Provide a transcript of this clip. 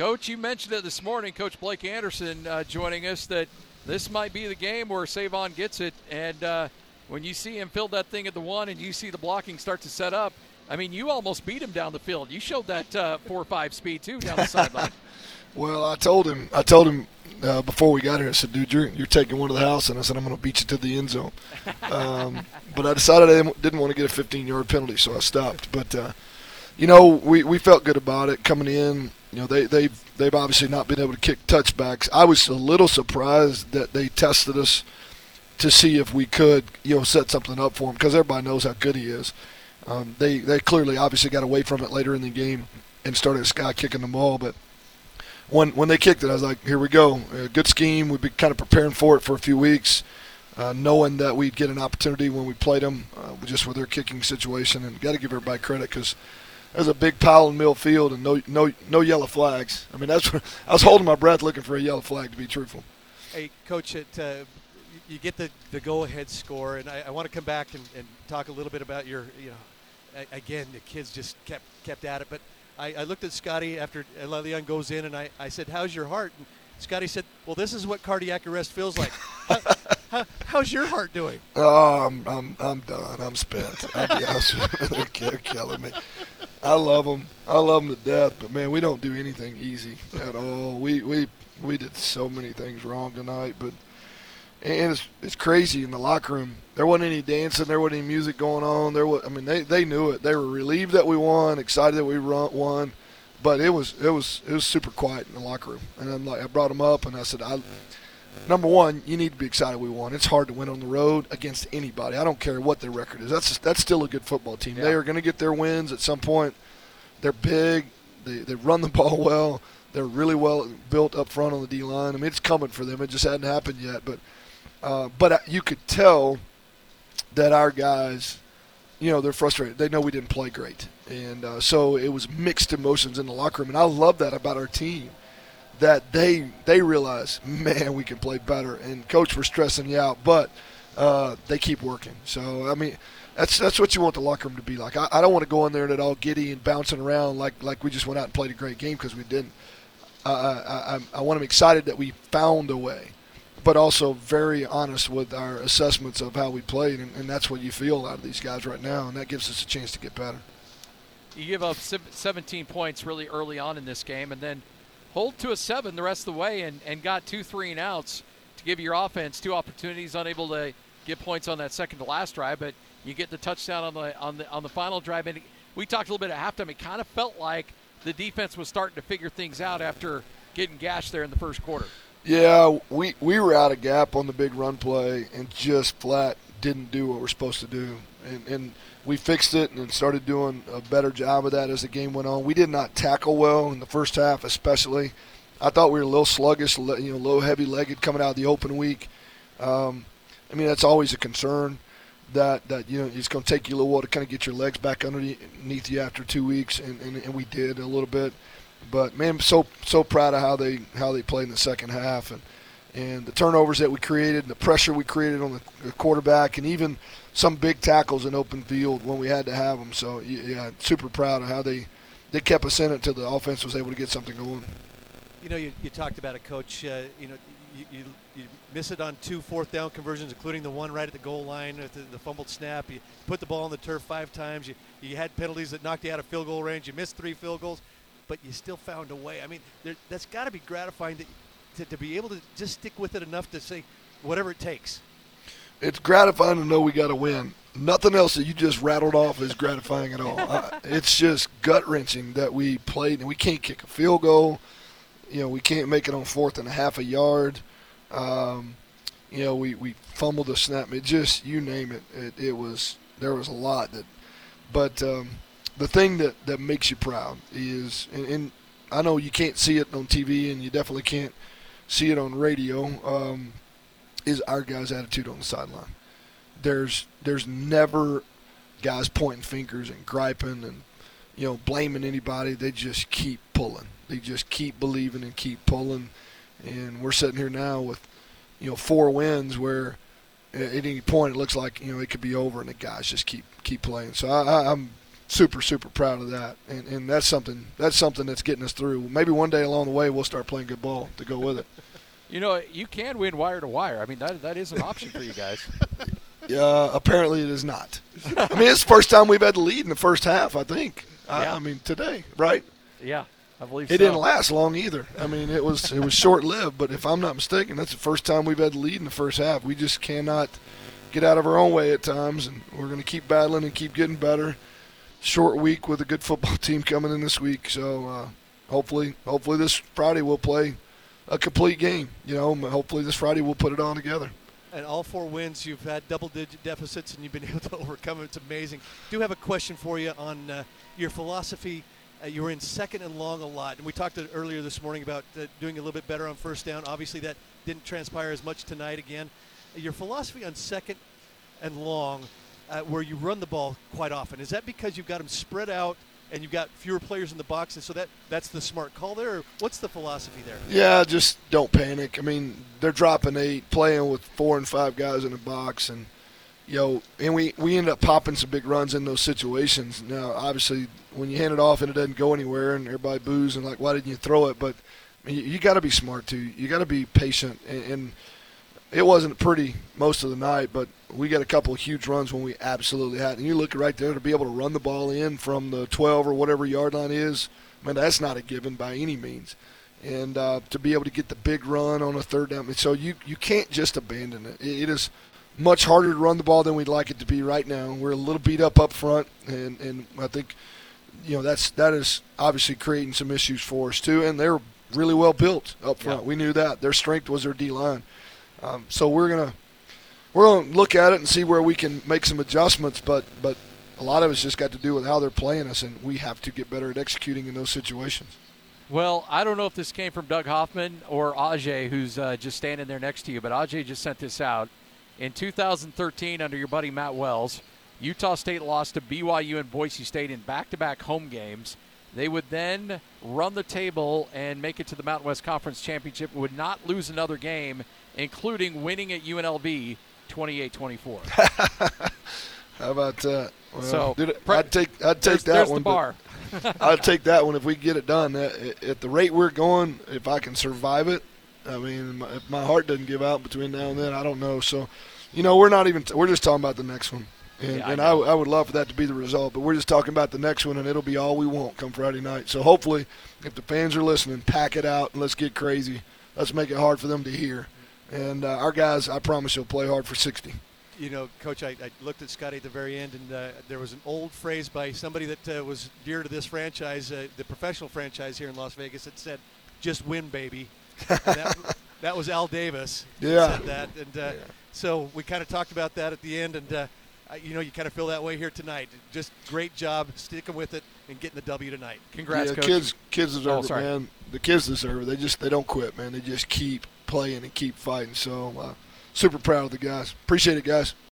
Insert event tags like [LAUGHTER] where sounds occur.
Coach, you mentioned it this morning. Coach Blake Anderson uh, joining us that this might be the game where Savon gets it, and uh, when you see him fill that thing at the one, and you see the blocking start to set up. I mean, you almost beat him down the field. You showed that uh, four or five speed too down the sideline. [LAUGHS] Well, I told him. I told him uh, before we got here. I said, "Dude, you're you're taking one to the house," and I said, "I'm going to beat you to the end zone." [LAUGHS] Um, but I decided I didn't want to get a 15 yard penalty, so I stopped. But uh, you know, we, we felt good about it coming in. You know, they they they've obviously not been able to kick touchbacks. I was a little surprised that they tested us to see if we could, you know, set something up for him because everybody knows how good he is. Um, they they clearly obviously got away from it later in the game and started sky kicking the ball, but when when they kicked it, I was like, here we go, a good scheme. We've been kind of preparing for it for a few weeks, uh, knowing that we'd get an opportunity when we played them, uh, just with their kicking situation, and got to give everybody credit because there's a big pile in middle field and no no no yellow flags. I mean, that's I was holding my breath looking for a yellow flag to be truthful. Hey, coach, it, uh, you get the, the go-ahead score, and I, I want to come back and, and talk a little bit about your, you know, again, the kids just kept kept at it. But I, I looked at Scotty after Leon goes in, and I, I said, "How's your heart?" And Scotty said, "Well, this is what cardiac arrest feels like." how, [LAUGHS] how, how's your heart doing? Oh, I'm I'm, I'm done. I'm spent. I'll be honest with you. [LAUGHS] They're killing me. I love them. I love them to death. But man, we don't do anything easy at all. We we we did so many things wrong tonight, but and it's it's crazy in the locker room. There wasn't any dancing. There wasn't any music going on. There was. I mean, they they knew it. They were relieved that we won, excited that we run, won, but it was it was it was super quiet in the locker room. And I'm like, I brought them up and I said, I. Number one, you need to be excited we won. It's hard to win on the road against anybody. I don't care what their record is. That's that's still a good football team. Yeah. They are going to get their wins at some point. They're big. They they run the [LAUGHS] ball well. They're really well built up front on the D line. I mean, it's coming for them. It just hadn't happened yet, but uh, but you could tell that our guys, you know, they're frustrated. They know we didn't play great, and uh, so it was mixed emotions in the locker room. And I love that about our team, that they they realize, man, we can play better. And coach, we're stressing you out, but uh, they keep working. So I mean. That's, that's what you want the locker room to be like. I, I don't want to go in there and it all giddy and bouncing around like, like we just went out and played a great game because we didn't. I, I, I want them excited that we found a way but also very honest with our assessments of how we played, and, and, that's what you feel out of these guys right now, and that gives us a chance to get better. You give up 17 points really early on in this game, and then hold to a seven the rest of the way, and, and got two three and outs to give your offense two opportunities, unable to get points on that second to last drive, but you get the touchdown on the on the on the final drive. And we talked a little bit at halftime. It kind of felt like the defense was starting to figure things out after getting gashed there in the first quarter. Yeah, we we were out of gap on the big run play and just flat didn't do what we're supposed to do, and and we fixed it and started doing a better job of that as the game went on. We did not tackle well in the first half, especially. I thought we were a little sluggish, you know, low heavy legged coming out of the open week. Um, I mean, that's always a concern that that you know it's going to take you a little while to kind of get your legs back underneath you after two weeks, and, and, and we did a little bit. But man, I'm so so proud of how they how they played in the second half and and the turnovers that we created and the pressure we created on the quarterback and even some big tackles in open field when we had to have them. So yeah, super proud of how they they kept us in it until the offense was able to get something going. You know, you, you talked about a coach. Uh, you know, you, you, you, miss it on two fourth down conversions, including the one right at the goal line, the, the fumbled snap. You put the ball on the turf five times. You, you had penalties that knocked you out of field goal range. You missed three field goals but you still found a way. I mean, there, that's got to be gratifying to, to, to be able to just stick with it enough to say whatever it takes. It's gratifying to know we got to win. Nothing else that you just rattled off is gratifying at all. uh, it's just gut wrenching that we played and we can't kick a field goal. You know, we can't make it on fourth and a half a yard. Um, you know, we, we fumbled a snap. It just you name it. It, it was there was a lot that, but um, the thing that, that makes you proud is, and, and, I know you can't see it on TV, and you definitely can't see it on radio, um, is our guys' attitude on the sideline. There's there's never guys pointing fingers and griping and you know blaming anybody. They just keep pulling. They just keep believing and keep pulling. And we're sitting here now with you know four wins where at any point it looks like you know it could be over, and the guys just keep keep playing. So I, I'm super super proud of that, and and that's something that's something that's getting us through. Maybe one day along the way we'll start playing good ball to go with it. [LAUGHS] You know, you can win wire to wire. I mean, that that is an option for you guys. [LAUGHS] Yeah, apparently it is not. I mean, it's the first time we've had the lead in the first half. I think. Yeah. I mean, today, right? Yeah, I believe so. It so. didn't last long either. I mean, it was it was short lived. But if I'm not mistaken, that's the first time we've had the lead in the first half. We just cannot get out of our own way at times, and we're going to keep battling and keep getting better. Short week with a good football [LAUGHS] team coming in this week, so uh, hopefully, hopefully this Friday we'll play a complete game. You know, hopefully this Friday we'll put it all together. And all four wins, you've had double-digit deficits, and you've been [LAUGHS] able to overcome them. It's amazing. do have a question for you on uh, your philosophy. Uh, you were in second and long a lot, and we talked earlier this morning about uh, doing a little bit better on first down. Obviously, that didn't transpire as much tonight. Again, your philosophy on second and long, uh, where you run the ball quite often, is that because you've got them spread out and you've got fewer players in the box, and so that that's the smart call there? What's the philosophy there? Yeah, just don't panic. I mean, they're dropping eight, playing with four and five guys in the box, and you know, and we we end up popping some big runs in those situations. Now, obviously, when you hand it off and it doesn't go anywhere, and everybody boos and like, why didn't you throw it? But you, you got to be smart too. You got to be patient, and, and it wasn't pretty most of the night, but we got a couple of huge runs when we absolutely had. And you look right there to be able to run the ball in from the 12 or whatever yard line is. I mean, that's not a given by any means. And uh, to be able to get the big run on a third down, so you you can't just abandon it. It, it is much harder to run the ball than we'd like it to be right now. We're a little beat up up front, and and I think you know that's that is obviously creating some issues for us too. And they're really well built up front. Yeah. We knew that their strength was their D line. Um, so we're gonna we're gonna look at it and see where we can make some adjustments. But but a lot of it's just got to do with how they're playing us, and we have to get better at executing in those situations. Well, I don't know if this came from Doug Hoffman or Ajay, who's uh, just standing there next to you, but Ajay just sent this out. In 2013, under your buddy Matt Wells, Utah State lost to BYU and Boise State in back to back home games. They would then run the table and make it to the Mountain West Conference Championship, would not lose another game, including winning at UNLV 28 24. [LAUGHS] How about that? Well, So, dude, I'd take I'd take that there's one. the bar. [LAUGHS] I'd take that one if we get it done. At, at the rate we're going, if I can survive it, I mean, if my heart doesn't give out between now and then, I don't know. So, you know, we're not even we're just talking about the next one, and, Yeah, I and I. I would love for that to be the result. But we're just talking about the next one, and it'll be all we want come Friday night. So hopefully, if the fans are listening, pack it out and let's get crazy. Let's make it hard for them to hear. And uh, our guys, I promise, you'll play hard for sixty. you know, Coach, I, I looked at Scotty at the very end, and uh, there was an old phrase by somebody that uh, was dear to this franchise, uh, the professional franchise here in Las Vegas, that said, "Just win, baby." That, [LAUGHS] that was Al Davis. that Yeah. Said that, and uh, so we kind of talked about that at the end, and uh, you know, you kind of feel that way here tonight. Just great job sticking with it and getting the W tonight. Congrats, yeah, Coach. kids, kids deserve Oh, it, man. The kids deserve it. They just they don't quit, man. They just keep playing and keep fighting. So, uh, super proud of the guys. Appreciate it, guys.